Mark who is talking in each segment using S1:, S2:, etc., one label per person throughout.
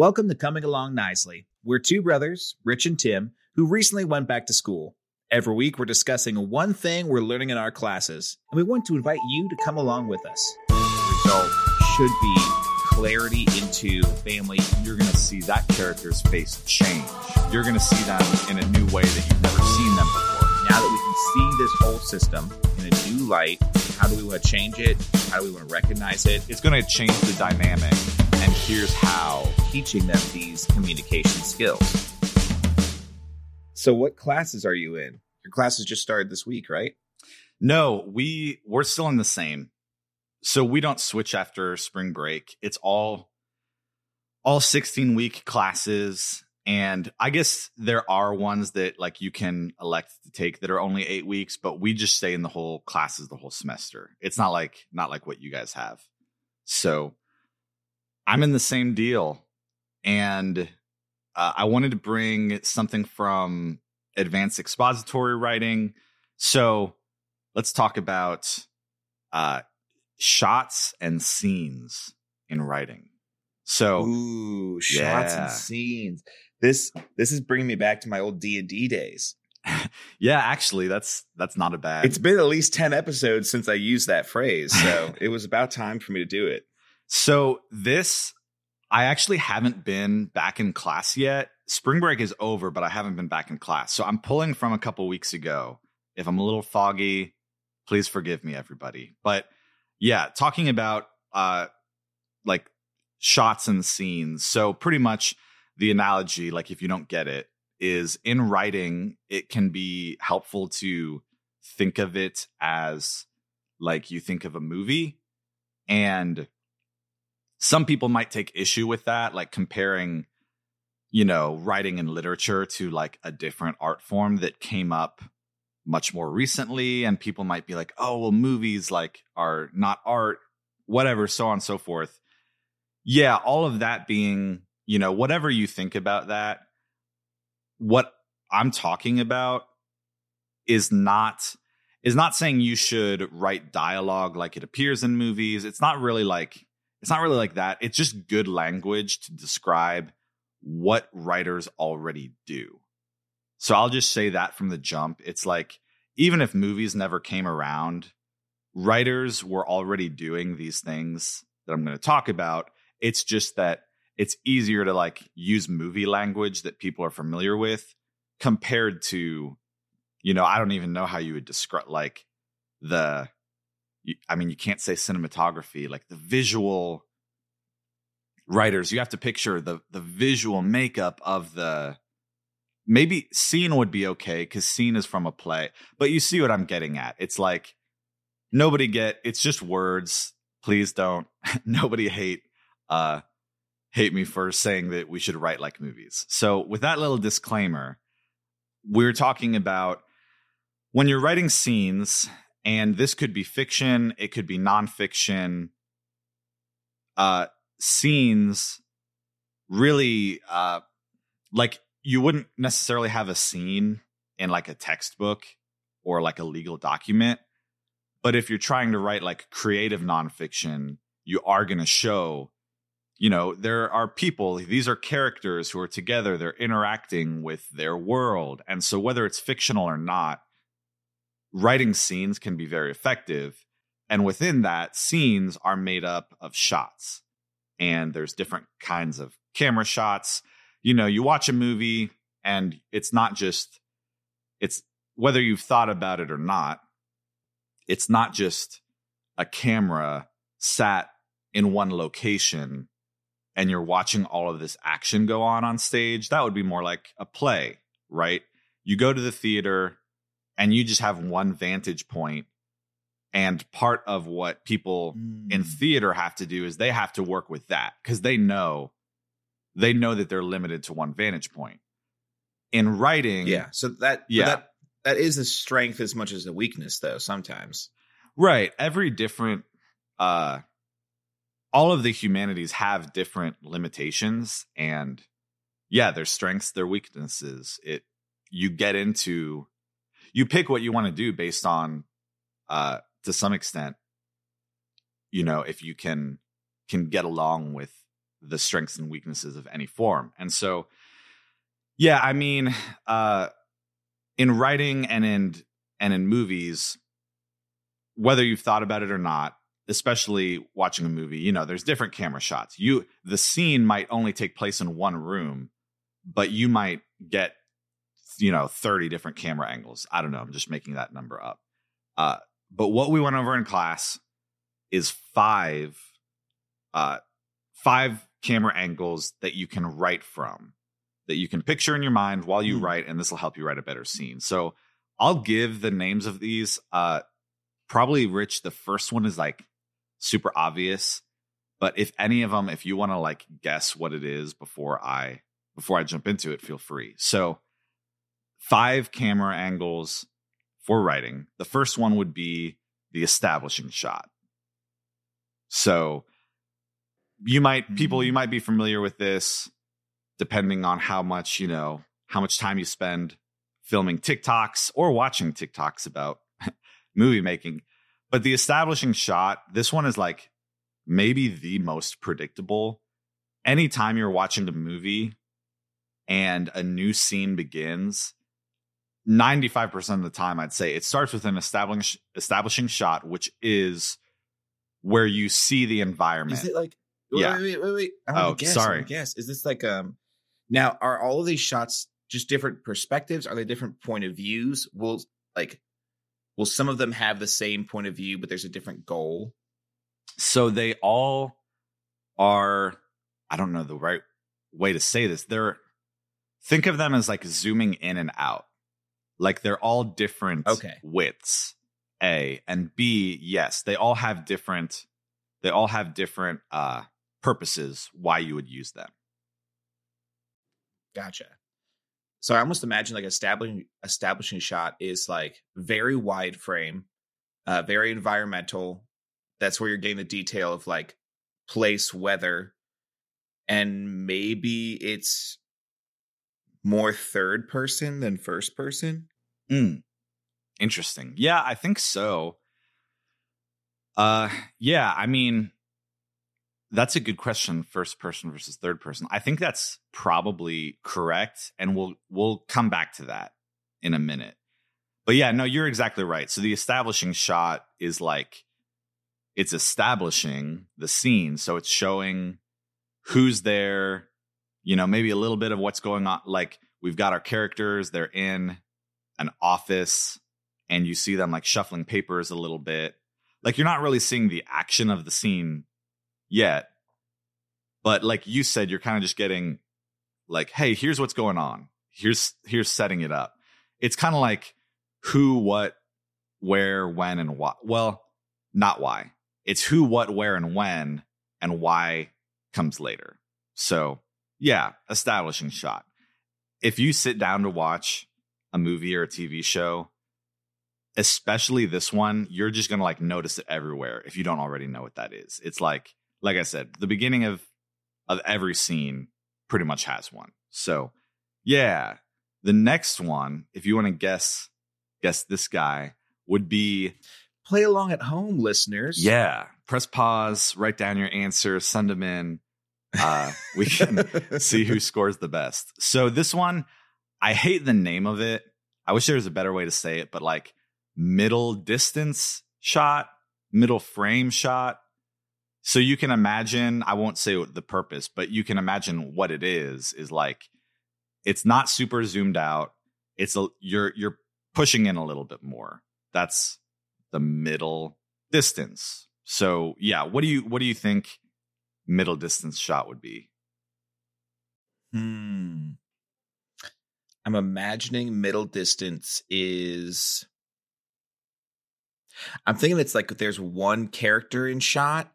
S1: Welcome to Coming Along Nicely. We're two brothers, Rich and Tim, who recently went back to school. Every week, we're discussing one thing we're learning in our classes, and we want to invite you to come along with us.
S2: The result should be clarity into family. You're going to see that character's face change. You're going to see them in a new way that you've never seen them before.
S1: Now that we can see this whole system in a new light, how do we want to change it? How do we want to recognize it?
S2: It's going to change the dynamic, and here's how.
S1: Teaching them these communication skills. So, what classes are you in? Your classes just started this week, right?
S2: No, we we're still in the same. So we don't switch after spring break. It's all all 16 week classes and I guess there are ones that like you can elect to take that are only 8 weeks, but we just stay in the whole classes the whole semester. It's not like not like what you guys have. So I'm in the same deal and uh, I wanted to bring something from advanced expository writing. So let's talk about uh, shots and scenes in writing. So,
S1: ooh, shots
S2: yeah.
S1: and scenes. This this is bringing me back to my old D and D days.
S2: yeah, actually, that's that's not a bad.
S1: It's been at least ten episodes since I used that phrase, so it was about time for me to do it.
S2: So this, I actually haven't been back in class yet. Spring break is over, but I haven't been back in class. So I'm pulling from a couple weeks ago. If I'm a little foggy, please forgive me, everybody. But yeah, talking about uh like shots and scenes. So pretty much the analogy, like if you don't get it, is in writing, it can be helpful to think of it as like you think of a movie. And some people might take issue with that, like comparing, you know, writing and literature to like a different art form that came up much more recently. And people might be like, oh, well, movies like are not art, whatever, so on and so forth. Yeah, all of that being, you know, whatever you think about that, what I'm talking about is not is not saying you should write dialogue like it appears in movies. It's not really like it's not really like that. It's just good language to describe what writers already do. So I'll just say that from the jump. It's like even if movies never came around, writers were already doing these things that I'm going to talk about. It's just that it's easier to like use movie language that people are familiar with compared to you know, I don't even know how you would describe like the I mean, you can't say cinematography, like the visual writers. You have to picture the the visual makeup of the maybe scene would be okay because scene is from a play, but you see what I'm getting at. It's like nobody get it's just words. Please don't nobody hate uh hate me for saying that we should write like movies. So with that little disclaimer, we're talking about when you're writing scenes, and this could be fiction, it could be nonfiction, uh, scenes really uh like you wouldn't necessarily have a scene in like a textbook or like a legal document. But if you're trying to write like creative nonfiction, you are going to show, you know, there are people, these are characters who are together, they're interacting with their world. And so whether it's fictional or not, writing scenes can be very effective. And within that, scenes are made up of shots. And there's different kinds of camera shots. You know, you watch a movie and it's not just, it's whether you've thought about it or not, it's not just a camera sat in one location and you're watching all of this action go on on stage. That would be more like a play, right? You go to the theater, and you just have one vantage point and part of what people mm. in theater have to do is they have to work with that because they know they know that they're limited to one vantage point. In writing
S1: yeah so that yeah. that that is a strength as much as a weakness though sometimes.
S2: Right every different uh all of the humanities have different limitations and yeah their strengths their weaknesses. It you get into you pick what you want to do based on uh to some extent you know if you can can get along with the strengths and weaknesses of any form. And so, yeah, I mean, uh, in writing and in and in movies, whether you've thought about it or not, especially watching a movie, you know, there's different camera shots. You the scene might only take place in one room, but you might get you know 30 different camera angles. I don't know, I'm just making that number up. Uh, but what we went over in class is five uh five camera angles that you can write from that you can picture in your mind while you mm. write and this will help you write a better scene. So I'll give the names of these uh probably Rich the first one is like super obvious. But if any of them, if you want to like guess what it is before I before I jump into it, feel free. So five camera angles for writing. The first one would be the establishing shot. So you might people you mm-hmm. might be familiar with this depending on how much, you know, how much time you spend filming TikToks or watching TikToks about movie making. But the establishing shot, this one is like maybe the most predictable. Anytime you're watching a movie and a new scene begins, 95% of the time, I'd say it starts with an establish, establishing shot, which is where you see the environment.
S1: Is it like, wait, yeah. wait, wait, wait. I oh, guess, sorry. Guess. Is this like, um, now are all of these shots just different perspectives? Are they different point of views? Will like will some of them have the same point of view, but there's a different goal?
S2: So they all are, I don't know the right way to say this. They're, think of them as like zooming in and out. Like they're all different
S1: okay.
S2: widths. A and B, yes, they all have different, they all have different uh purposes why you would use them.
S1: Gotcha. So I almost imagine like establishing establishing shot is like very wide frame, uh, very environmental. That's where you're getting the detail of like place, weather, and maybe it's more third person than first person.
S2: Mm. Interesting. Yeah, I think so. Uh, yeah, I mean, that's a good question, first person versus third person. I think that's probably correct, and we'll we'll come back to that in a minute. But yeah, no, you're exactly right. So the establishing shot is like it's establishing the scene, so it's showing who's there, you know, maybe a little bit of what's going on. Like we've got our characters, they're in an office, and you see them like shuffling papers a little bit. Like you're not really seeing the action of the scene yet. But like you said, you're kind of just getting like, hey, here's what's going on. Here's here's setting it up. It's kind of like who, what, where, when, and why. Well, not why. It's who, what, where, and when, and why comes later. So yeah, establishing shot. If you sit down to watch a movie or a TV show, especially this one, you're just gonna like notice it everywhere if you don't already know what that is. It's like like I said, the beginning of of every scene pretty much has one. So, yeah, the next one, if you want to guess guess this guy, would be
S1: play along at home, listeners.
S2: Yeah, press pause, write down your answer, send them in. Uh, we can see who scores the best. So this one, I hate the name of it. I wish there was a better way to say it, but like middle distance shot, middle frame shot, so you can imagine, I won't say the purpose, but you can imagine what it is is like it's not super zoomed out. It's a you're you're pushing in a little bit more. That's the middle distance. So, yeah, what do you what do you think middle distance shot would be?
S1: Hmm. I'm imagining middle distance is I'm thinking it's like there's one character in shot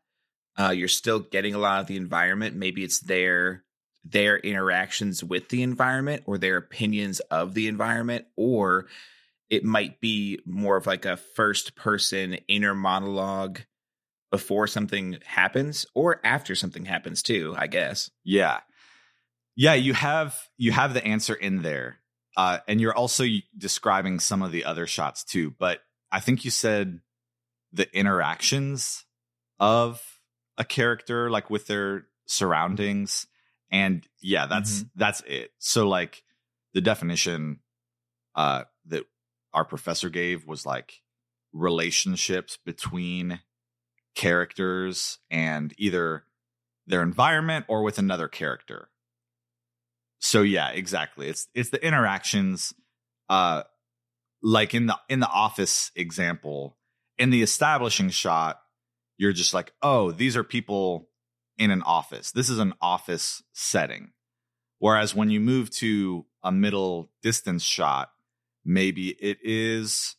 S1: uh, you're still getting a lot of the environment. Maybe it's their their interactions with the environment or their opinions of the environment, or it might be more of like a first person inner monologue before something happens or after something happens too, I guess.
S2: Yeah. Yeah, you have you have the answer in there. Uh, and you're also describing some of the other shots too, but I think you said the interactions of a character like with their surroundings. And yeah, that's
S1: Mhm.
S2: that's it. So like the definition uh that our professor gave was like relationships between characters and either their environment or with another character. So yeah, exactly. It's it's the interactions uh like in the in the office example, in the establishing shot, you're just like, "Oh, these are people in an office. This is an office setting." Whereas when you move to a middle distance shot, maybe it is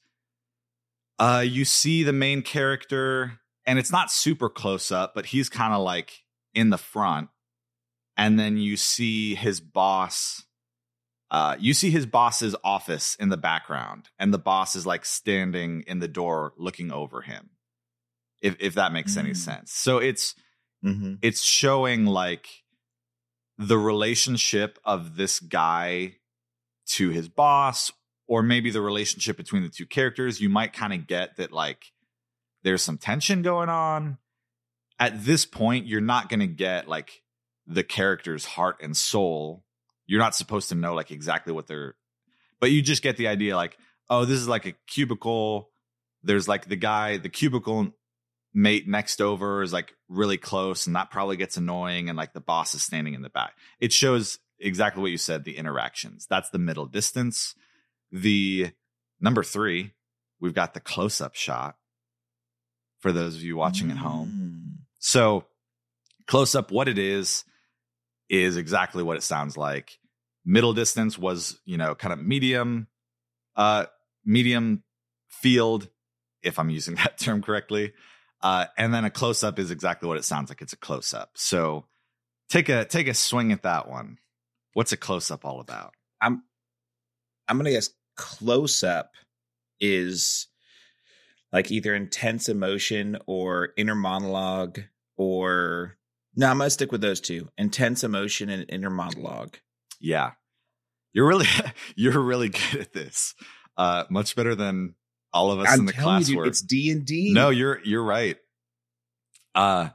S2: uh you see the main character and it's not super close up, but he's kind of like in the front and then you see his boss uh you see his boss's office in the background and the boss is like standing in the door looking over him if if that makes any
S1: Mm.
S2: sense so it's
S1: Mm-hmm.
S2: it's showing like the relationship of this guy to his boss or maybe the relationship between the two characters you might kind of get that like there's some tension going on. At this point you're not going to get like the character's heart and soul. You're not supposed to know like exactly what they're but you just get the idea like oh this is like a cubicle. There's like the guy the cubicle mate next over is like really close and that probably gets annoying and like the boss is standing in the back. It shows exactly what you said the interactions. That's the middle distance. The number three we've got the close-up shot for those of you watching at home
S1: Mm.
S2: so, close up, what it is, is exactly what it sounds like. Middle distance was, you know, kind of medium, uh, medium field, if I'm using that term correctly. Uh, and then a close up is exactly what it sounds like. It's a close up. So, take a take a swing at that one. What's a close up all about?
S1: I'm I'm gonna guess close up is like either intense emotion or inner monologue or no, I'm gonna stick with those two. Intense emotion and inner monologue.
S2: Yeah, you're really you're really good at this. Uh, much better than all of us in
S1: I'm
S2: the class
S1: you, dude, it's D and D.
S2: No, you're you're right. Uh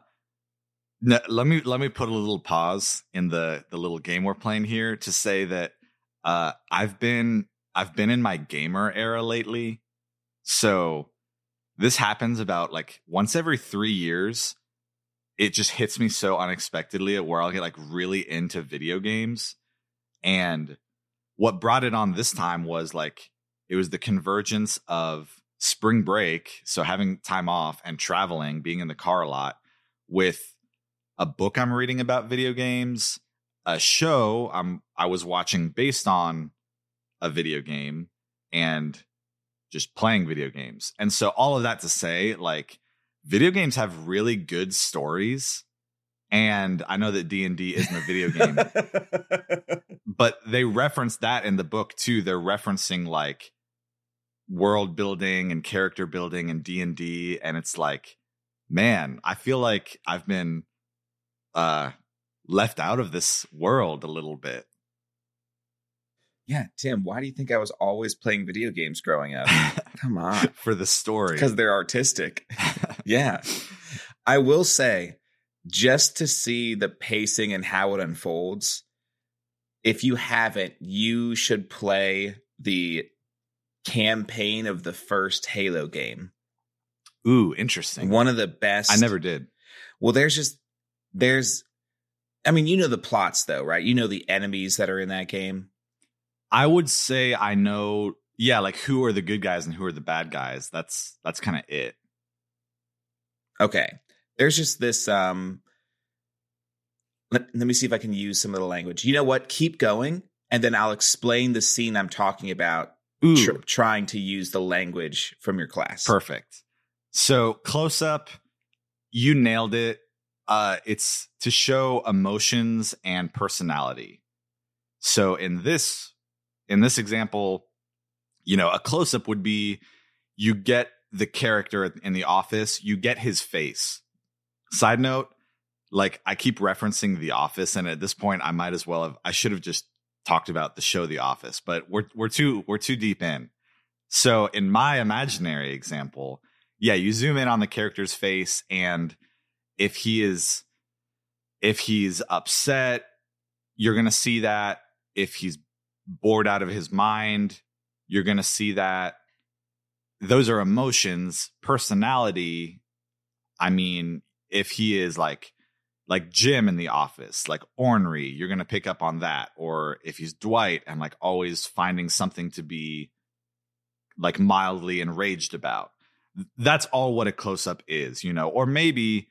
S2: no, let me let me put a little pause in the the little game we're playing here to say that uh I've been I've been in my gamer era lately. So this happens about like once every 3 years. It just hits me so unexpectedly at where I'll get like really into video games. And what brought it on this time was like it was the convergence of spring break, so having time off and traveling, being in the car a lot, with a book I'm reading about video games, a show I'm I was watching based on a video game, and just playing video games. And so all of that to say, like video games have really good stories. And I know that D and D isn't a video game, but they reference that in the book too. They're referencing like world building and character building and D&D and it's like man, I feel like I've been uh left out of this world a little bit.
S1: Yeah, Tim. Why do you think I was always playing video games growing up? Come on,
S2: for the story.
S1: because they're artistic. yeah, I will say, just to see the pacing and how it unfolds. If you haven't, you should play the campaign of the first Halo game.
S2: Ooh, interesting.
S1: One of the best.
S2: I never did.
S1: Well, there's just there's. I mean, you know the plots though, right? You know the enemies that are in that game.
S2: I would say I know yeah, like who are the good guys and who are the bad guys. That's that's kind of it.
S1: Okay. There's just this um let, let me see if I can use some of the language. You know what? Keep going and then I'll explain the scene I'm talking about
S2: Ooh,
S1: tr- trying to use the language from your class.
S2: Perfect. So close up, you nailed it. Uh, it's to show emotions and personality. So in this in this example, you know, a close up would be you get the character in the office, you get his face. Side note, like I keep referencing The Office, and at this point, I might as well have I should have just talked about the show The Office, but we're we're too we're too deep in. So in my imaginary example, yeah, you zoom in on the character's face, and if he is if he's upset, you're to see that. If he's bored out of his mind, you're going to see that. Those are emotions, personality. I mean, if he is like like Jim in the office, like ornery, you're going to pick up on that. Or if he's Dwight and like always finding something to be like mildly enraged about. That's all what a close up is, you know. Or maybe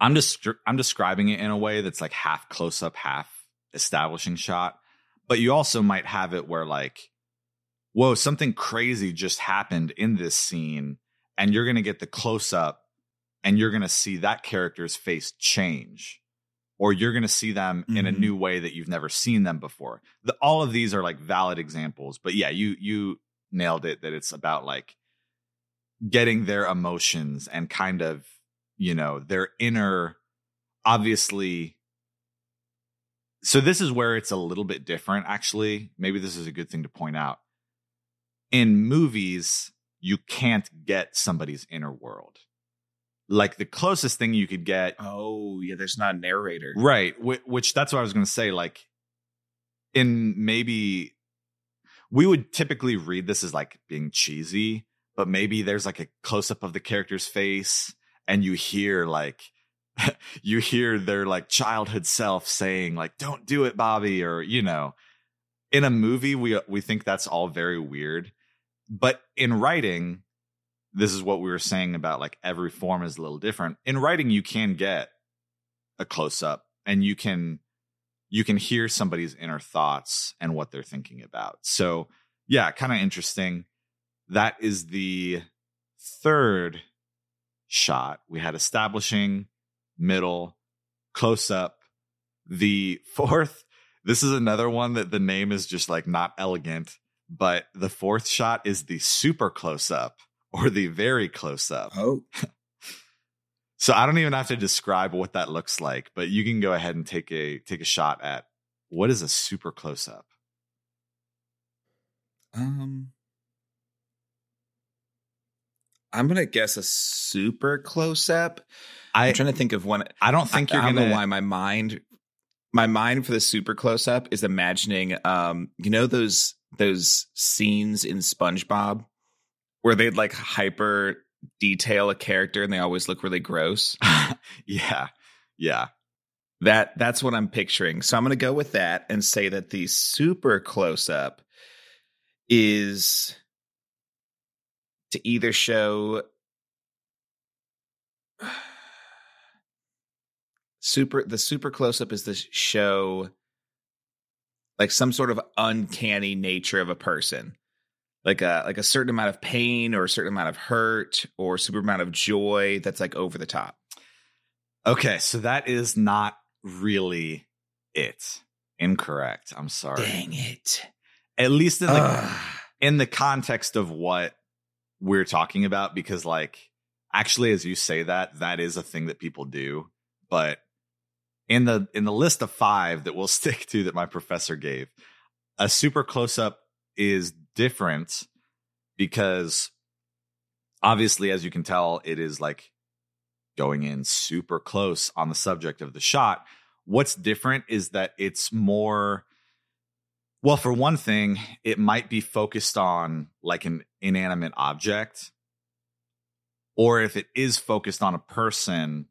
S2: I'm just I'm describing it in a way that's like half close up, half establishing shot. But you also might have it where like, whoa, something crazy just happened in this scene, and you're gonna get the close up and you're gonna see that character's face change. Or you're going to see them mm-hmm. in a mm-hmm. new way that you've never seen them before. The, all of these are like valid examples, but yeah, you you nailed it. That it's about like getting their emotions and kind of you know their inner obviously so this is where it's a little bit different actually. Maybe this is a good thing to point out. In movies you can't get somebody's inner world. Like the closest thing you could get
S1: oh yeah there's not a narrator.
S2: Right which, which that's what i was going to say like in maybe we would typically read this as like being cheesy but maybe there's like a close up of the character's face and you hear like you hear their like childhood self saying like don't do it bobby or you know. In a movie we uh, we think that's all very weird but in writing this is what we were saying about like every form is a little different. In writing you can get a close up and you can you can hear somebody's inner thoughts and what they're thinking about. So yeah kind of interesting. That is the third shot. We had establishing, middle, close up. The fourth, this is another one that the name is just like not elegant, but the fourth shot is the super close up or the very close up.
S1: Oh.
S2: so I don't even have to describe what that looks like, but you can go ahead and take a take a shot at what is a super close up?
S1: Um I'm gonna guess a super close up. I, am trying to think of one.
S2: I don't think
S1: I,
S2: you're
S1: I
S2: gonna.
S1: know why my mind, my mind for the super close up is imagining, um, you know those those scenes in SpongeBob where they'd like hyper detail a character and they always look really gross.
S2: yeah, yeah.
S1: That that's what I'm picturing. So I'm gonna go with that and say that the super close up is to either show super the super close up is to show like some sort of uncanny nature of a person. Like a like a certain amount of pain or a certain amount of hurt or super amount of joy that's like over the top.
S2: Okay so that is not really it. Incorrect. I'm sorry.
S1: Dang it.
S2: At least in the in the context of what we're talking about because like actually as you say that that is a thing that people do but in the in the list of 5 that we'll stick to that my professor gave a super close up is different because obviously as you can tell it is like going in super close on the subject of the shot what's different is that it's more well, for one thing, it might be focused on like an inanimate object. Or if it is focused on a person,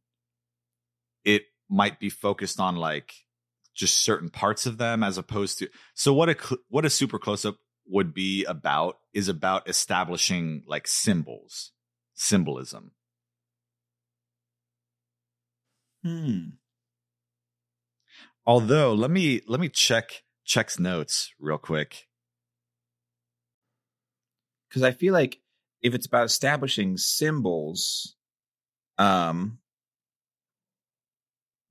S2: it might be focused on like just certain parts of them as opposed to so what a what a super close up would be about is about establishing like symbols symbolism
S1: hmm
S2: although let me let me check checks notes real quick.
S1: Because I feel like if it's about establishing symbols, um,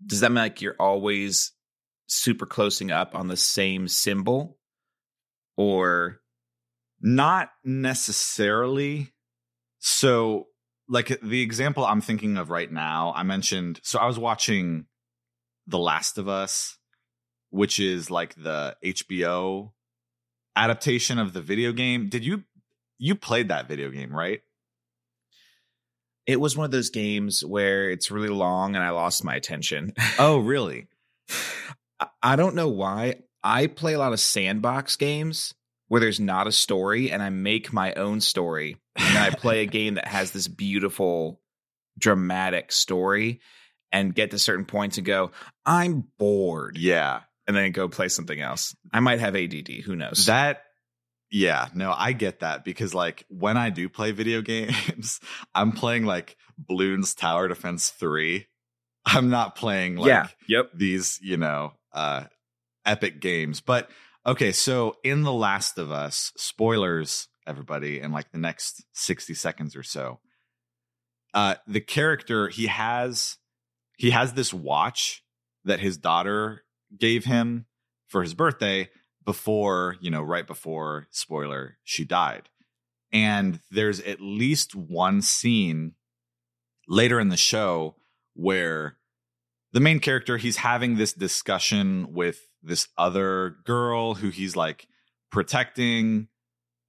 S1: does that mean like you're always super closing up on the same symbol? Or
S2: not necessarily. So, like the example I'm thinking of right now, I mentioned, so I was watching The Last of Us which is like the HBO adaptation of the video game. Did you you played that video game, right?
S1: It was one of those games where it's really long and I lost my attention.
S2: Oh, really?
S1: I- don't know why. I play a lot of sandbox games where there's not a story and I make my own story. And I play a game that has this beautiful, dramatic story and get to certain points and go, I'm bored.
S2: Yeah.
S1: And then go play something else. I might have ADD. Who knows?
S2: That yeah, no, I get that because like when I do play video games, I'm playing like Bloons Tower Defense 3. I'm not playing like
S1: yeah. Yep.
S2: these, you know, uh epic games. But okay, so in The Last of Us, spoilers everybody in like the next 60 seconds or so. Uh the character he has he has this watch that his daughter gave him for his birthday before, you know, right before spoiler, she died. And there's at least one scene later in the show where the main character he's having this discussion with this other girl who he's like protecting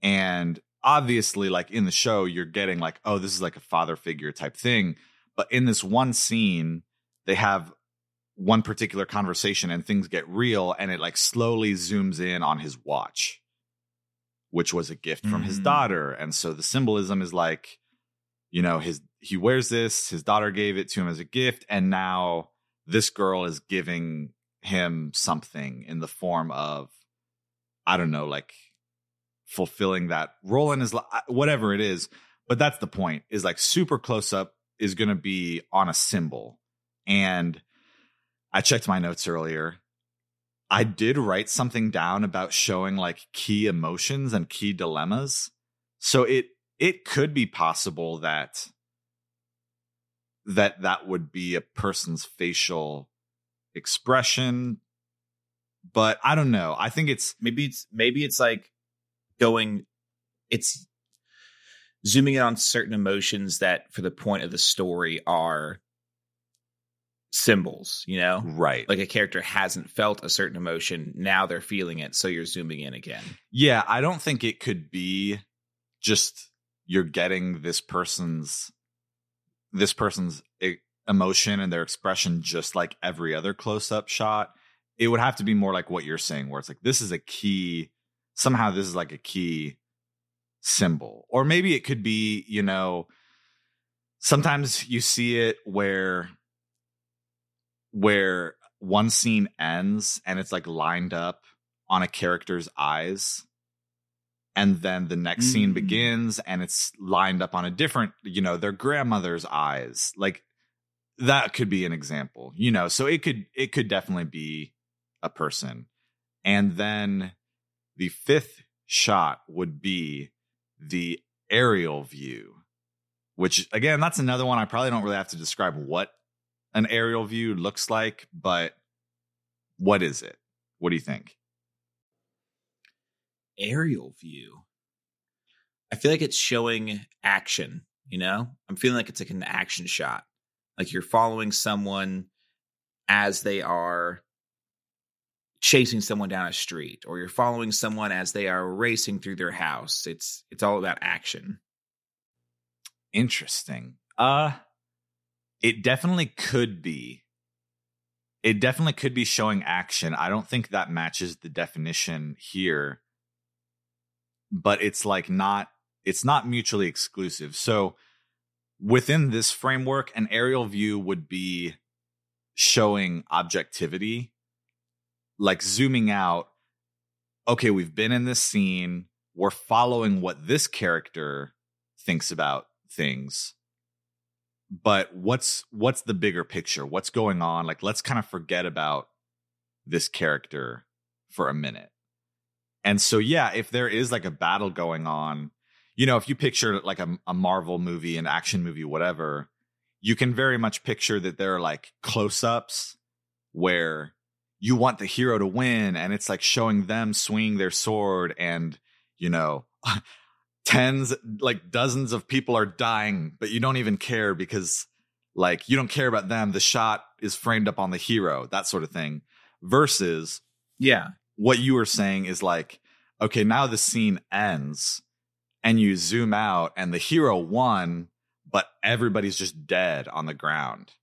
S2: and obviously like in the show you're getting like oh this is like a father figure type thing but in this one scene they have one particular conversation and things get real and it like slowly zooms in on his watch which was a gift from his
S1: Mm.
S2: daughter. And so the symbolism is like you know his he wears this his daughter gave it to him as a gift and now this girl is giving him something in the form of i don't know like fulfilling that role in his life whatever it is. But that's the point is like super close up is going to be on a symbol. And i checked my notes earlier. I did write something down about showing like key emotions and key dilemmas. So it it could be possible that that that would be a person's facial expression but i don't know. I think it's
S1: maybe it's maybe it's like going it's zooming in on certain emotions that for the point of the story are symbols you know
S2: right
S1: like a character hasn't felt a certain emotion now they're feeling it so you're zooming in again
S2: Yeah, I don't think it could be just you're getting this person's this person's emotion and their expression just like every other close-up shot. It would have to be more like what you're saying where it's like this is a key somehow this is like a key symbol. Or maybe it could be, you know, sometimes you see it where where one scene ends and it's like lined up on a character's eyes and then the next scene
S1: Mm.
S2: begins and it's lined up on a different you know their grandmother's eyes. Like that could be an example you know? So it could it could definitely be a person. And then the fifth shot would be the aerial view which again that's another one i probably don't really have to describe what an aerial view looks like but what is it? What do you think?
S1: Aerial view? I feel like it's showing action you know? I'm feeling like it's like an action shot. Like you're following someone as they are chasing someone down a street or you're following someone as they are racing through their house. It's it's all about action.
S2: Interesting. Uh it definitely could be. It definitely could be showing action. I don't think that matches the definition here. But it's like not it's not mutually exclusive. So within this framework, an aerial view would be showing objectivity, like zooming out. Okay, we've been in this scene. We're following what this character thinks about things but what's what's the bigger picture? What's going on? Like let's kind of forget about this character for a minute. And so yeah if there is like a battle going on you know if you picture like a, a marvel movie an action movie whatever you can very much picture that there are like close-ups where you want the hero to win and it's like showing them swinging their sword and you know tens like dozens of people are dying but you don't even care because like you don't care about them the shot is framed up on the hero that sort of thing versus
S1: yeah
S2: what you were saying is like okay now the scene ends and you zoom out and the hero won but everybody's just dead on the ground.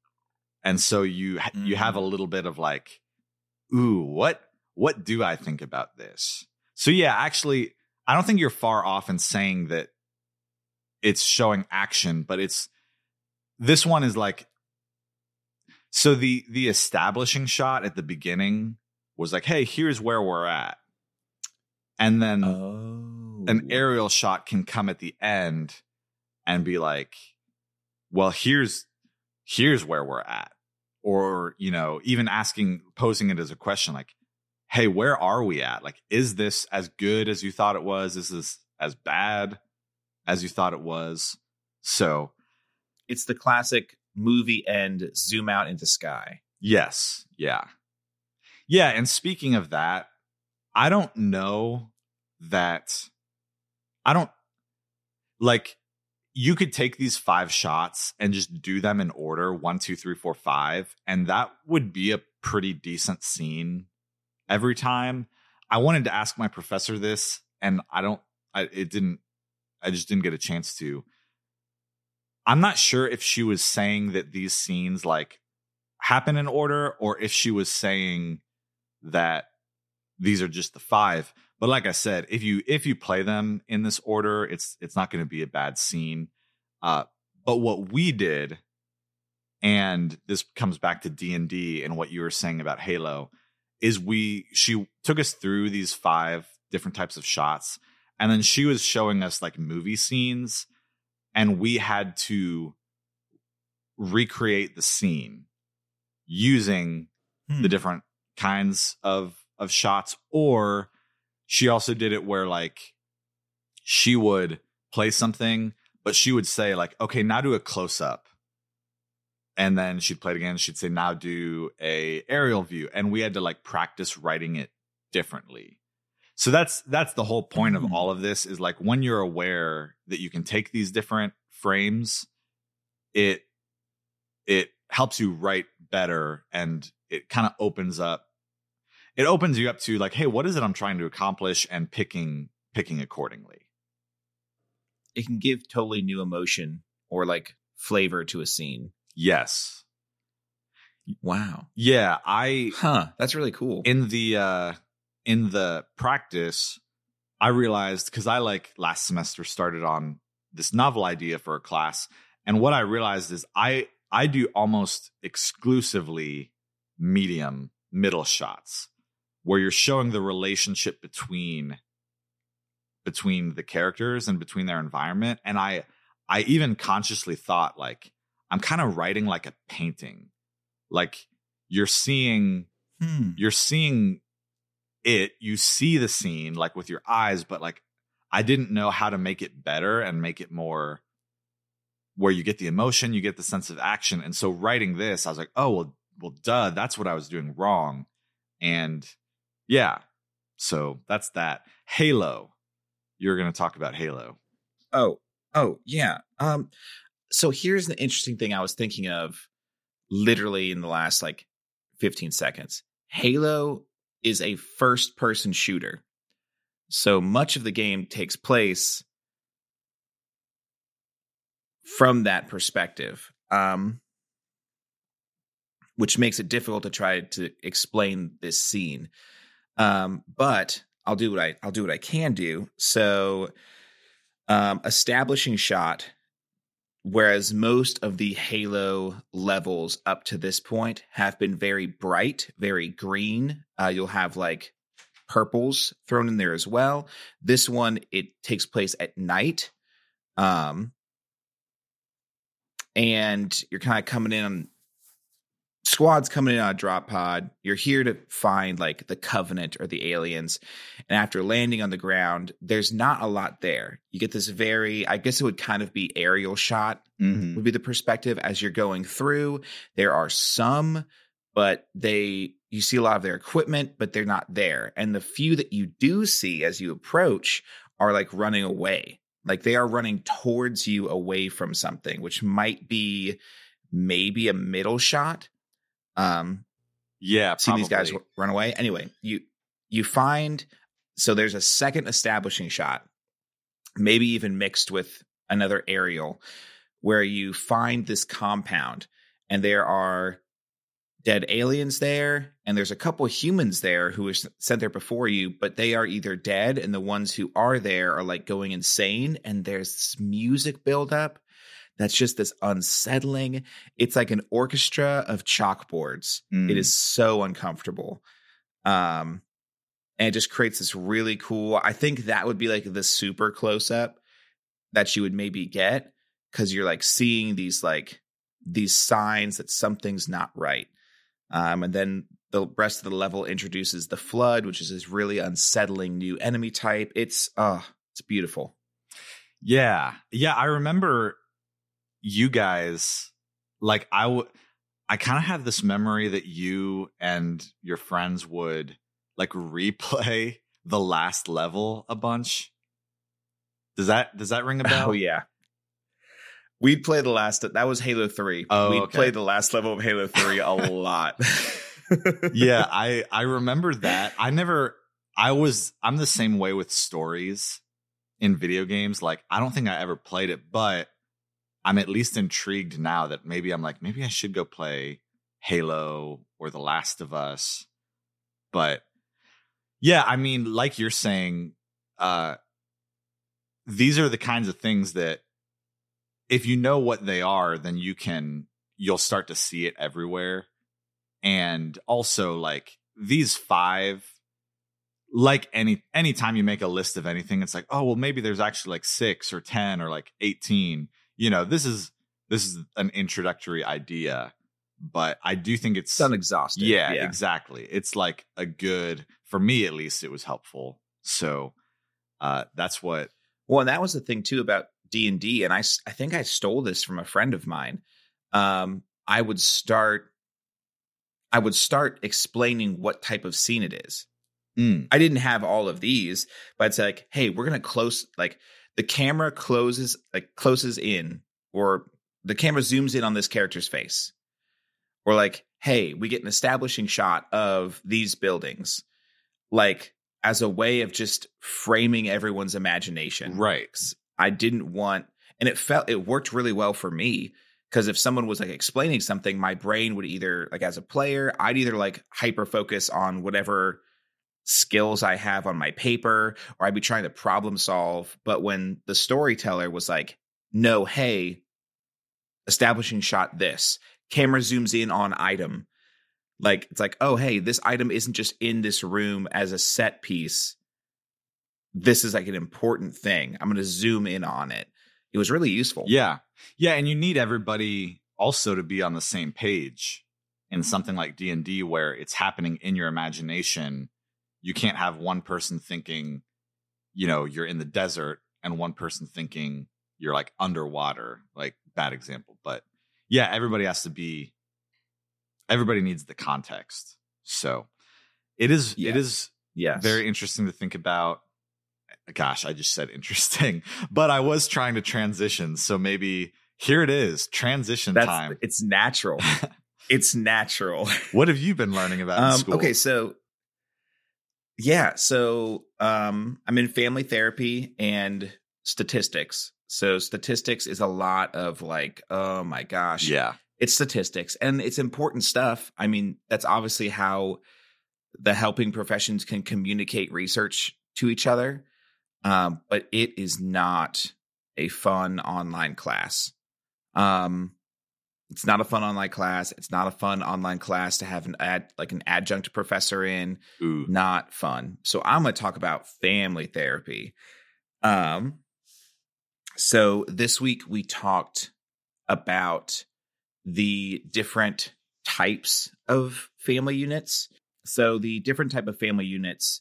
S2: And so you mm. you have a mm. little bit of like, ooh, what what do I think about this? So yeah, actually, I don't think you're far off in saying that it's showing action, but it's this one is like so the the establishing shot at the beginning was like, hey, here's where we're at. And then oh. an aerial shot can come at the end and be like, well, here's here's where we're at. Or, you know, even asking posing it as a question like, hey, where are we at? Like, is this as good as you thought it was? Is this as bad as you thought it was? So
S1: it's the classic movie end zoom out into sky.
S2: Yes. Yeah. Yeah. And speaking of that, I don't know that I don't like you could take these five shots and just do them in order one, two, three, four, five, and that would be a pretty decent scene every time. I wanted to ask my professor this, and I don't, I, it didn't, I just didn't get a chance to. I'm not sure if she was saying that these scenes like happen in order or if she was saying that these are just the five. But like I said, if you if you play them in this order, it's it's not going to be a bad scene. Uh, but what we did, and this comes back to D and D and what you were saying about Halo, is we she took us through these five different types of shots, and then she was showing us like movie scenes and we had to recreate the scene using hmm. the different kinds of of shots or she also did it where like she would play something but she would say like okay now do a close up and then she'd play it again she'd say now do a aerial view and we had to like practice writing it differently. So that's that's the whole point of hmm. all of this is like when you're aware that you can take these different frames, it it helps you write better and it kind of opens up it opens you up to like hey what is it i'm trying to accomplish and picking picking accordingly?
S1: It can give totally new emotion or like flavor to a scene
S2: yes.
S1: Wow.
S2: Yeah i
S1: huh. That's really cool.
S2: in the uh in the practice, I realized because I like last semester started on this novel idea for a class, and what I realized is I I do almost exclusively medium middle shots where you're showing the relationship between between the characters and between their environment and i i even consciously thought like i'm kind of writing like a painting like you're seeing hmm. you're seeing it, you see the scene like with your eyes, but like I didn't know how to make it better and make it more where you get the emotion, you get the sense of action. And so writing this, I was like, oh well, well, duh, that's what I was doing wrong. And yeah, so that's that. Halo. You're going to talk about Halo.
S1: Oh, oh yeah. Um, so here's the interesting thing I was thinking of, literally in the last like 15 seconds. Halo is a first person shooter. So much of the game takes place from that perspective, um, which makes it difficult to try to explain this scene. Um, but I'll do what I I'll do what I can do. So, um, establishing shot Whereas most of the Halo levels up to this point have been very bright, very green. Uh, you'll have like purples thrown in there as well. This one, it takes place at night. Um, and you're kind of coming in squads coming in on a drop pod. You're here to find like the Covenant or the aliens. And after landing on the ground, there's not a lot there. You get this very, I guess it would kind of be aerial shot, mm-hmm. would be the perspective as you're going through. There are some, but they, you see a lot of their equipment, but they're not there. And the few that you do see as you approach are like running away. Like they are running towards you away from something, which might be maybe a middle shot um,
S2: yeah,
S1: see these guys run away. Anyway, you you find so there's a second establishing shot, maybe even mixed with another aerial, where you find this compound and there are dead aliens there and there's a couple humans there who were sent there before you but they are either dead and the ones who are there are like going insane and there's music buildup that's just this unsettling it's like an orchestra of chalkboards
S2: Mm.
S1: it is so uncomfortable um and it just creates this really cool i think that would be like the super close up that you would maybe get because you're like seeing these like these signs that something's not right um and then the rest of the level introduces the flood which is this really unsettling new enemy type it's uh it's beautiful
S2: Yeah. Yeah. I remember you guys, like, I would, I kind of have this memory that you and your friends would like replay the last level a bunch. Does that, does that ring a oh, bell?
S1: oh yeah we'd play the last that was halo 3
S2: Oh,
S1: we'd
S2: okay.
S1: play the last level of halo 3 a lot
S2: yeah. I, I remember that. I never, I was, I'm the same way with stories in video games. Like, I don't think I ever played it, but I'm at least intrigued now that maybe I'm like, maybe I should go play Halo or The Last of Us. But yeah, I mean, like you're saying, uh, these are the kinds of things that if you know what they are, then you can, you'll start to see it everywhere. And also, like, these five like any anytime you make a list of anything it's like oh well maybe there's actually like 6 or 10 or like 18 you know this is this is an introductory idea but i do think it's
S1: it's unexhausted
S2: yeah, exactly it's like a good for me at least it was helpful so uh that's what
S1: Well, and that was the thing too about D and D, and I I think I stole this from a friend of mine. Um, I would start, I would start explaining what type of scene it is.
S2: mm,
S1: I didn't have all of these, but it's like, hey, we're gonna close like the camera closes like closes in, or the camera zooms in on this character's face, or like, hey, we get an establishing shot of these buildings, like as a way of just framing everyone's imagination.
S2: right
S1: I didn't want, and it felt it worked really well for me because if someone was like explaining something, my brain would either like as a player, I'd either like hyper focus on whatever skills I have on my paper, or I'd be trying to problem solve. But when the storyteller was like, "No, hey, establishing shot this camera zooms in on item." Like it's like, oh hey, this item isn't just in this room as a set piece this is like an important thing. I'm going to zoom in on it. It was really useful.
S2: yeah yeah and you need everybody also to be on the same page in something like d&d where it's happening in your imagination you can't have one person thinking you know you're in the desert and one person thinking you're like underwater like bad example but yeah everybody has to be everybody needs the context so it is
S1: Yeah.
S2: it is
S1: Yes.
S2: very interesting to think about gosh i just said interesting but i was trying to transition so maybe here it is transition
S1: That's
S2: time
S1: it's natural. it's natural.
S2: what have you been learning about
S1: Um, okay, so yeah, so um, I'm in family therapy and statistics. So statistics is a lot of like, oh my gosh,
S2: yeah
S1: it's statistics and it's important stuff. I mean, that's obviously how the helping professions can communicate research to each other. Um, but it is not a fun online class. Um, it's not a fun online class. It's not a fun online class to have an ad like an adjunct professor in.
S2: Ooh.
S1: Not fun. So I'm going to talk about family therapy. Um, so this week we talked about the different types of family units. So the different type of family units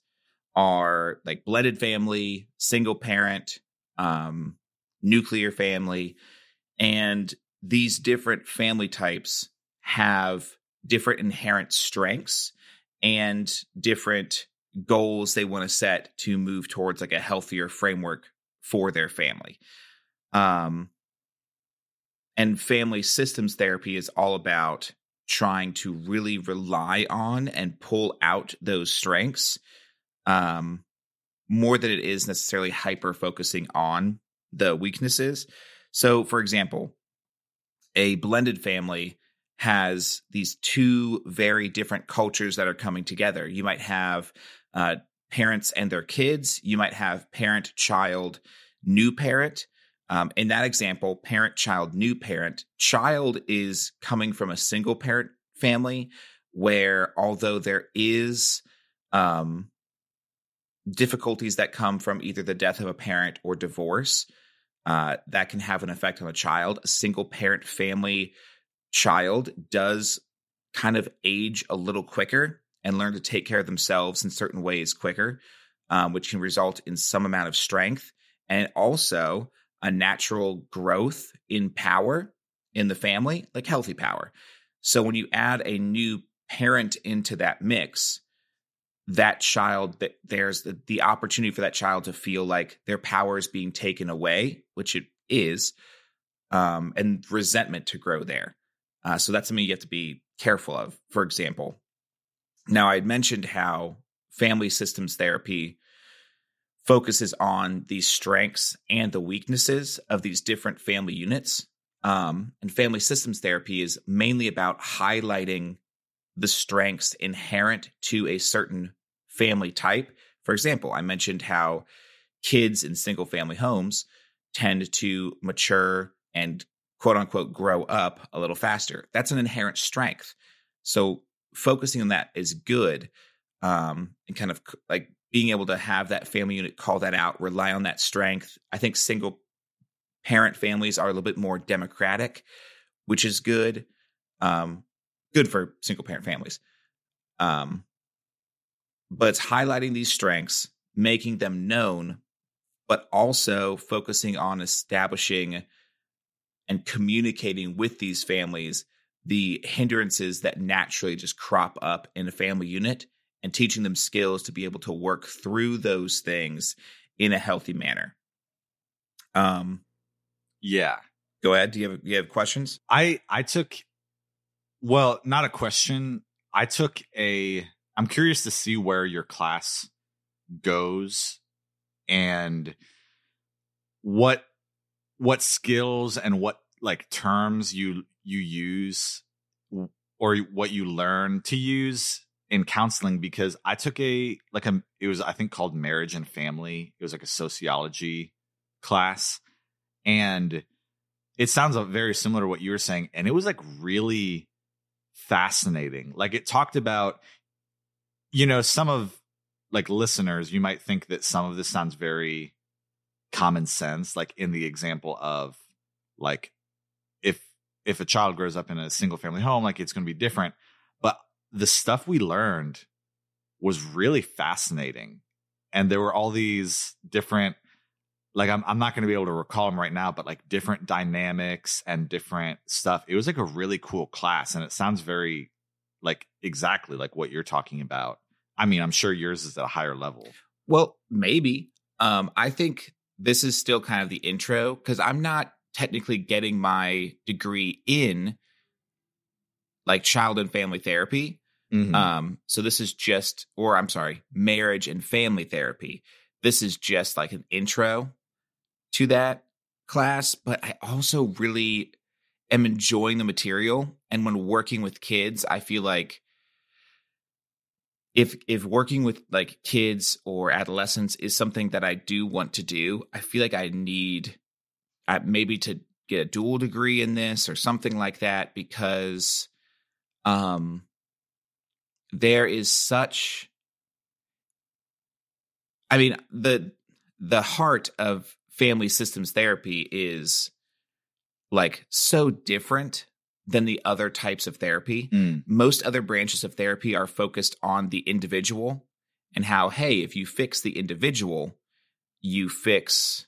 S1: are like blended family, single parent, um, nuclear family, and these different family types have different inherent strengths and different goals they want to set to move towards like a healthier framework for their family. Um, and family systems therapy is all about trying to really rely on and pull out those strengths um, more than it is necessarily hyper focusing on the weaknesses. So, for example, a blended family has these two very different cultures that are coming together. You might have uh, parents and their kids. You might have parent, child, new parent. Um, in that example, parent, child, new parent, child is coming from a single parent family where, although there is um, difficulties that come from either the death of a parent or divorce, uh, that can have an effect on a child. A single parent family child does kind of age a little quicker and learn to take care of themselves in certain ways quicker, um, which can result in some amount of strength and also a natural growth in power in the family, like healthy power. So when you add a new parent into that mix, that child that there's the, the opportunity for that child to feel like their power is being taken away, which it is, um, and resentment to grow there. Uh, so that's something you have to be careful of. For example, now I had mentioned how family systems therapy focuses on the strengths and the weaknesses of these different family units. Um, and family systems therapy is mainly about highlighting the strengths inherent to a certain family type. For example, I mentioned how kids in single family homes tend to mature and quote unquote grow up a little faster. That's an inherent strength. So focusing on that is good. Um, and kind of like being able to have that family unit call that out, rely on that strength. I think single parent families are a little bit more democratic, which is good. Um, good for single parent families. Um, but it's highlighting these strengths, making them known, but also focusing on establishing and communicating with these families the hindrances that naturally just crop up in a family unit and teaching them skills to be able to work through those things in a healthy manner. Um
S2: yeah.
S1: Go ahead. Do you have you have questions?
S2: I I took well, not a question. I took a I'm curious to see where your class goes and what what skills and what like terms you you use or what you learn to use in counseling because I took a like a it was I think called marriage and family. It was like a sociology class and it sounds very similar to what you were saying and it was like really fascinating. Like it talked about you know some of like listeners you might think that some of this sounds very common sense like in the example of like if if a child grows up in a single family home like it's going to be different but the stuff we learned was really fascinating and there were all these different like I'm I'm not going to be able to recall them right now but like different dynamics and different stuff it was like a really cool class and it sounds very like exactly like what you're talking about i mean i'm sure yours is at a higher level
S1: well maybe um i think this is still kind of the intro because i'm not technically getting my degree in like child and family therapy. Mm-hmm. Um, so this is just, or I'm sorry, marriage and family therapy. This is just like an intro to that class, but I also really am enjoying the material. And when working with kids, I feel like if if working with like kids or adolescents is something that I do want to do, I feel like I need uh, maybe to get a dual degree in this or something like that because um there is such I mean the the heart of family systems therapy is like so different than the other types of therapy. Mm. Most other branches of therapy are focused on the individual and how hey, if you fix the individual, you fix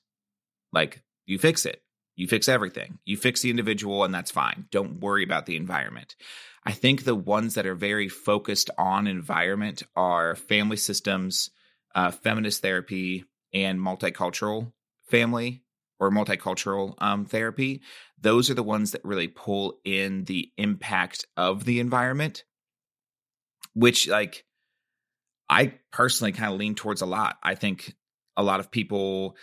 S1: like you fix it. You fix everything. You fix the individual, and that's fine. Don't worry about the environment. I think the ones that are very focused on environment are family systems, uh, feminist therapy, and multicultural family or multicultural um, therapy. Those are the ones that really pull in the impact of the environment, which, like, I personally kind of lean towards a lot. I think a lot of people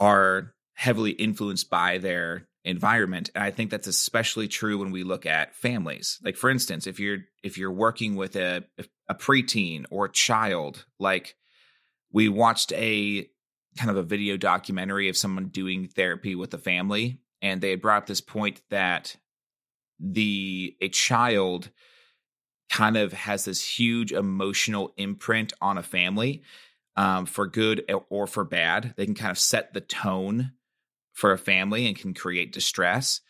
S1: are heavily influenced by their environment and i think that's especially true when we look at families like for instance if you're if you're working with a a preteen or a child like we watched a kind of a video documentary of someone doing therapy with a family and they had brought up this point that the a child kind of has this huge emotional imprint on a family um, for good or for bad. They can kind of set the tone for a family and can create distress.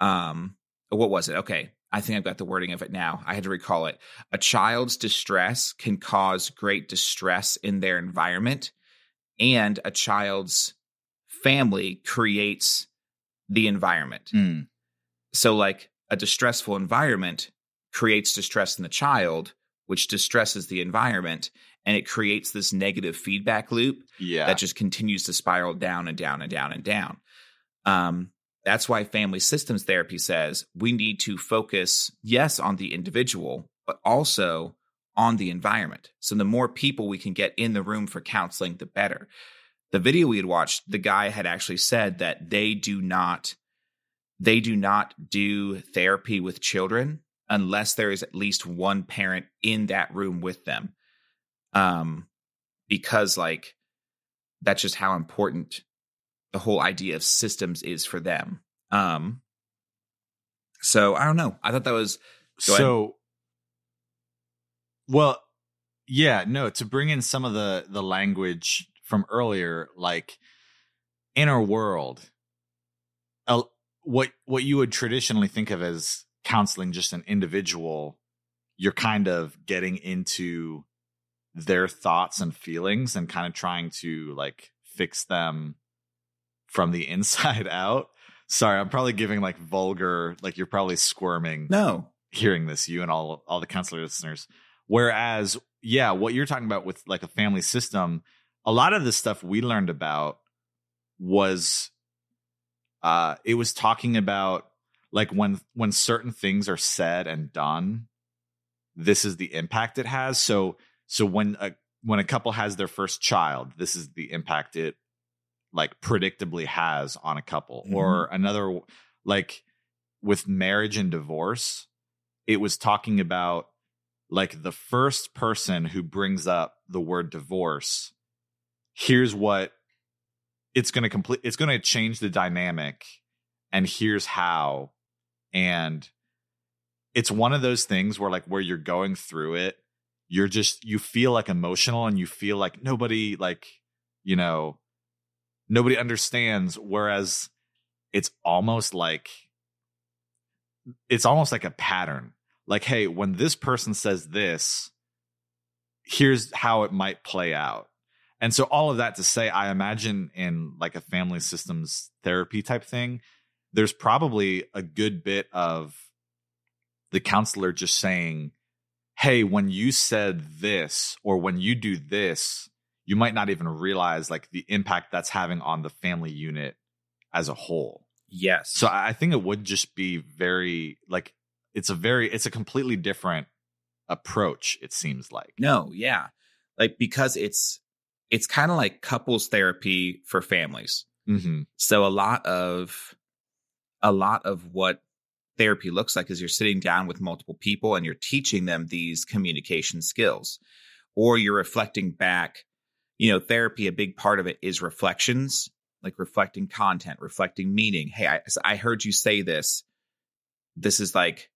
S1: Um, what was it? Okay, I think I've got the wording of it now. I had to recall it. A child's distress can cause great distress in their environment, and a child's family creates the environment.
S2: Mm.
S1: So, like a distressful environment creates distress in the child, which distresses the environment, and it creates this negative feedback loop
S2: Yeah.
S1: that just continues to spiral down and down and down and down. Um, that's why family systems therapy says we need to focus, yes, on the individual, but also on the environment. So the more people we can get in the room for counseling, the better. The video we had watched, the guy had actually said that they do not they do not do therapy with children unless there is at least one parent in that room with them. Um because like that's just how important the whole idea of systems is for them. Um so I don't know. I thought that was Go ahead.
S2: Well yeah no to bring in some of the the language from earlier like inner world uh, what what you would traditionally think of as counseling just an individual you're kind of getting into their thoughts and feelings and kind of trying to like fix them from the inside out sorry i'm probably giving like vulgar like you're probably squirming
S1: no.
S2: hearing this, you and all all the counselor listeners. Whereas, yeah, what you're talking about with like a family system, a lot of the stuff we learned about was uh it was talking about like when when certain things are said and done, this is the impact it has. So so when a when a couple has their first child, this is the impact it like predictably has on a couple.
S1: Mhm.
S2: Or another like with marriage and divorce, it was talking about like the first person who brings up the word divorce here's what it's going to complete it's going to change the dynamic and here's how. And it's one of those things where like where you're going through it you're just you feel like emotional and you feel like nobody like you know nobody understands whereas it's almost like it's almost like a pattern like hey when this person says this here's how it might play out and so all of that to say i imagine in like a family systems therapy type thing there's probably a good bit of the counselor just saying hey when you said this or when you do this you might not even realize like the impact that's having on the family unit as a whole
S1: Yes.
S2: so I think it would just be very like it's a very it's a completely different approach. It seems like
S1: No, yeah. Like because it's it's kind of like couples therapy for families.
S2: hmm
S1: So a lot of a lot of what therapy looks like is you're sitting down with multiple people and you're teaching them these communication skills or you're reflecting back. You know, therapy a big part of it is reflections, like reflecting content, reflecting meaning. Hey, I I heard you say this. This is like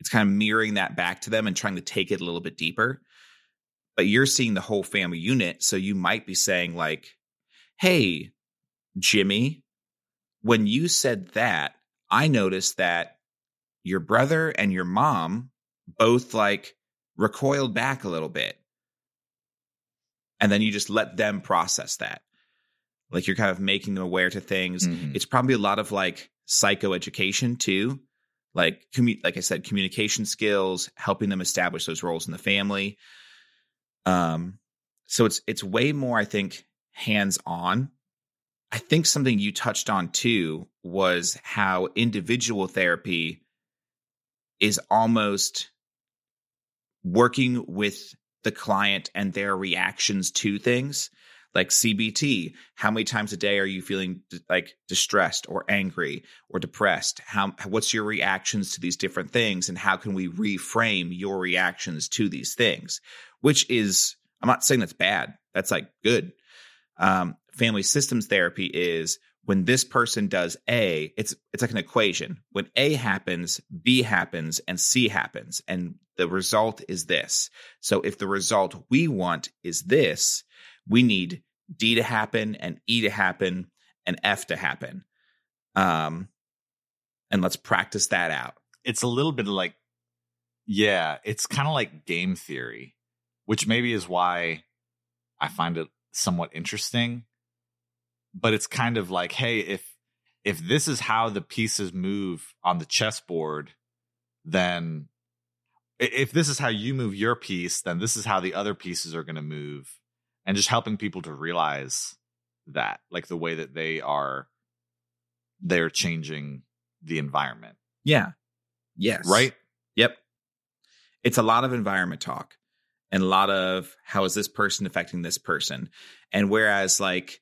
S1: it's kind of mirroring that back to them and trying to take it a little bit deeper. But you're seeing the whole family unit, so you might be saying like, "Hey, Jimmy, when you said that, I noticed that your brother and your mom both like recoiled back a little bit. And then you just let them process that. Like you're kind of making them aware to things.
S2: Mhm.
S1: It's probably a lot of like psychoeducation too. Like commu- like I said, communication skills, helping them establish those roles in the family. Um so it's it's way more, I think, hands on. I think something you touched on too was how individual therapy is almost working with the client and their reactions to things. Like CBT. How many times a day are you feeling like distressed or angry or depressed? How what's your reactions to these different things and how can we reframe your reactions to these things? Which is I'm not saying that's bad. That's like good. Um, family systems therapy is when this person does A, it's it's like an equation. When A happens, B happens, and C happens, and the result is this. So if the result we want is this, we need D to happen and E to happen and F to happen. Um, and let's practice that out.
S2: It's a little bit like, yeah, it's kind of like game theory, which maybe is why I find it somewhat interesting but it's kind of like, hey, if if this is how the pieces move on the chessboard, then if this is how you move your piece, then this is how the other pieces are going to move. And just helping people to realize that, like the way that they are, they're changing the environment.
S1: Yeah. Yes.
S2: Right?
S1: Yep. It's a lot of environment talk and a lot of how is this person affecting this person. And whereas, like,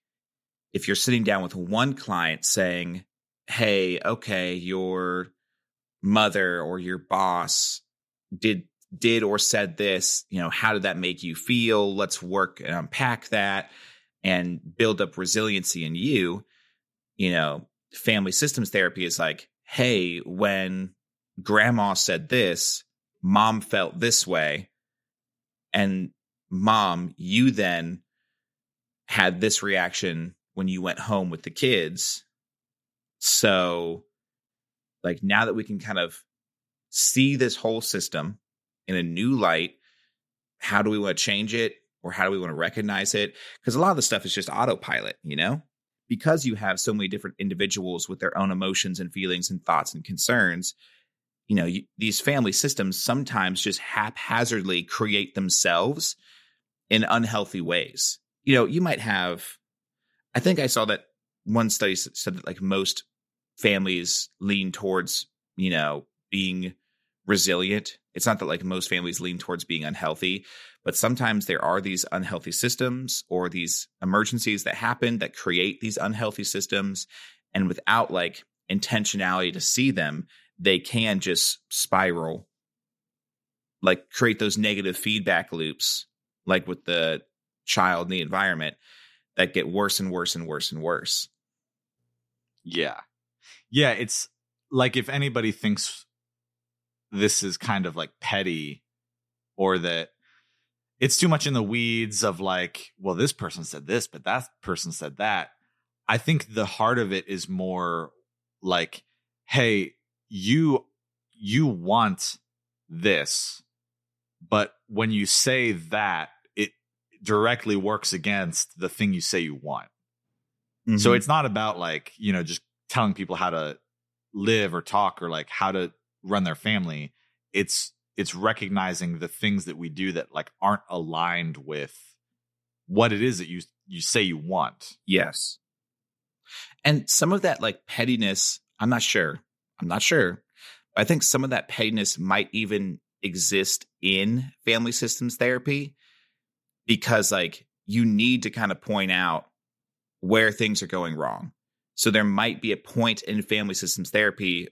S1: if you're sitting down with one client saying, Hey, okay, your mother or your boss did did or said this, you know, how did that make you feel? Let's work and unpack that and build up resiliency in you. You know, family systems therapy is like, hey, when grandma said this, mom felt this way. And mom, you then had this reaction when you went home with the kids. So, like, now that we can kind of see this whole system in a new light, how do we want to change it or how do we want to recognize it? Because a lot of the stuff is just autopilot, you know? Because you have so many different individuals with their own emotions and feelings and thoughts and concerns, you know, you, these family systems sometimes just haphazardly create themselves in unhealthy ways. You know, you might have I think I saw that one study said that like most families lean towards, you know, being resilient. It's not that like most families lean towards being unhealthy, but sometimes there are these unhealthy systems or these emergencies that happen that create these unhealthy systems. And without like intentionality to see them, they can just spiral, like create those negative feedback loops, like with the child in the environment that get worse and worse and worse and worse.
S2: Yeah. Yeah, it's like if anybody thinks this is kind of like petty or that it's too much in the weeds of like, well, this person said this, but that person said that. I think the heart of it is more like, hey, you you want this, but when you say that, it directly works against the thing you say you want. Mm-hmm. So it's not about like, you know, just telling people how to live or talk or like how to run their family. It's it's recognizing the things that we do that like aren't aligned with what it is that you you say you want.
S1: Yes. And some of that like pettiness, I'm not sure. I'm not sure. I think some of that pettiness might even exist in family systems therapy because like you need to kind of point out where things are going wrong. So there might be a point in family systems therapy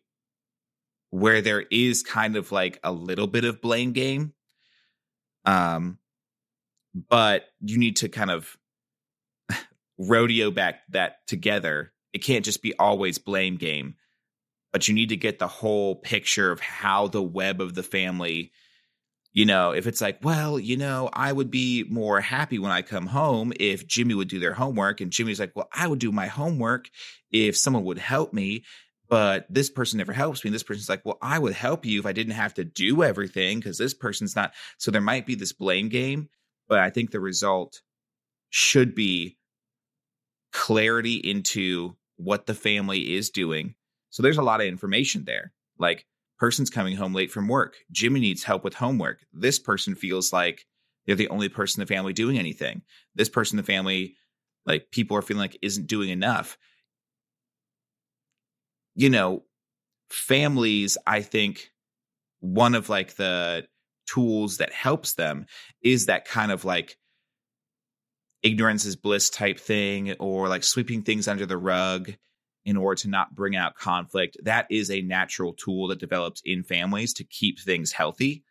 S1: where there is kind of like a little bit of blame game. Um but you need to kind of rodeo back that together. It can't just be always blame game, but you need to get the whole picture of how the web of the family you know, if it's like, well, you know, I would be more happy when I come home if Jimmy would do their homework. And Jimmy's like, well, I would do my homework if someone would help me. But this person never helps me. And this person's like, well, I would help you if I didn't have to do everything because this person's not. So there might be this blame game. But I think the result should be clarity into what the family is doing. So there's a lot of information there. Like, person's coming home late from work. Jimmy needs help with homework. This person feels like they're the only person in the family doing anything. This person in the family, like people are feeling like isn't doing enough. You know, families, I think one of like the tools that helps them is that kind of like ignorance is bliss type thing or like sweeping things under the rug in order to not bring out conflict. That is a natural tool that develops in families to keep things healthy.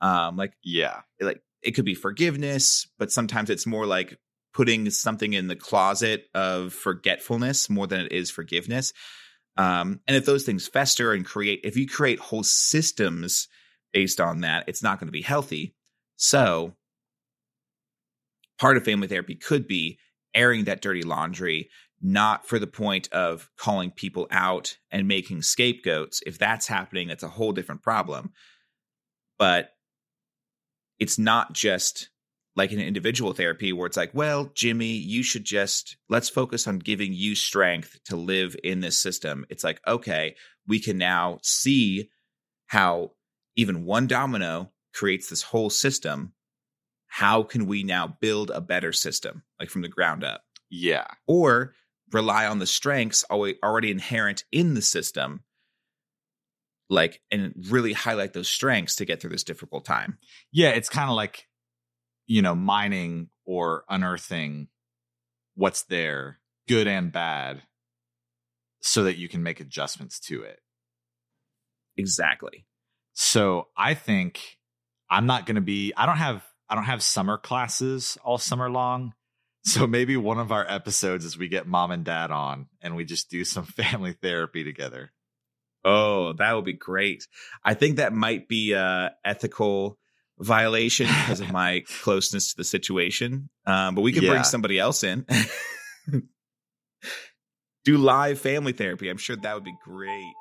S1: Um, like
S2: yeah,
S1: like it could be forgiveness, but sometimes it's more like putting something in the closet of forgetfulness more than it is forgiveness. Um, and if those things fester and create, if you create whole systems based on that, it's not going to be healthy. So, part of family therapy could be airing that dirty laundry, not for the point of calling people out and making scapegoats. If that's happening, that's a whole different problem. But it's not just like an individual therapy where it's like, well, Jimmy, you should just let's focus on giving you strength to live in this system. It's like, okay, we can now see how even one domino creates this whole system. How can we now build a better system, like from the ground up?
S2: Yeah.
S1: Or rely on the strengths already inherent in the system like and really highlight those strengths to get through this difficult time.
S2: Yeah, it's kind of like you know, mining or unearthing what's there, good and bad, so that you can make adjustments to it.
S1: Exactly.
S2: So, I think I'm not going to be I don't have I don't have summer classes all summer long. So maybe one of our episodes is we get mom and dad on and we just do some family therapy together.
S1: Oh, that would be great. I think that might be a ethical violation because of my closeness to the situation. Um, but we could yeah. bring somebody else in. do live family therapy. I'm sure that would be great.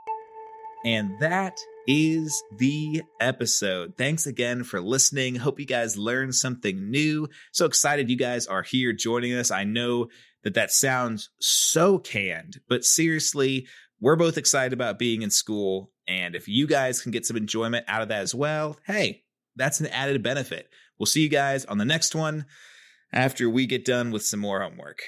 S1: And that is the episode. Thanks again for listening. Hope you guys learned something new. So excited you guys are here joining us. I know that that sounds so canned, but seriously, we're both excited about being in school. And if you guys can get some enjoyment out of that as well, hey, that's an added benefit. We'll see you guys on the next one after we get done with some more homework.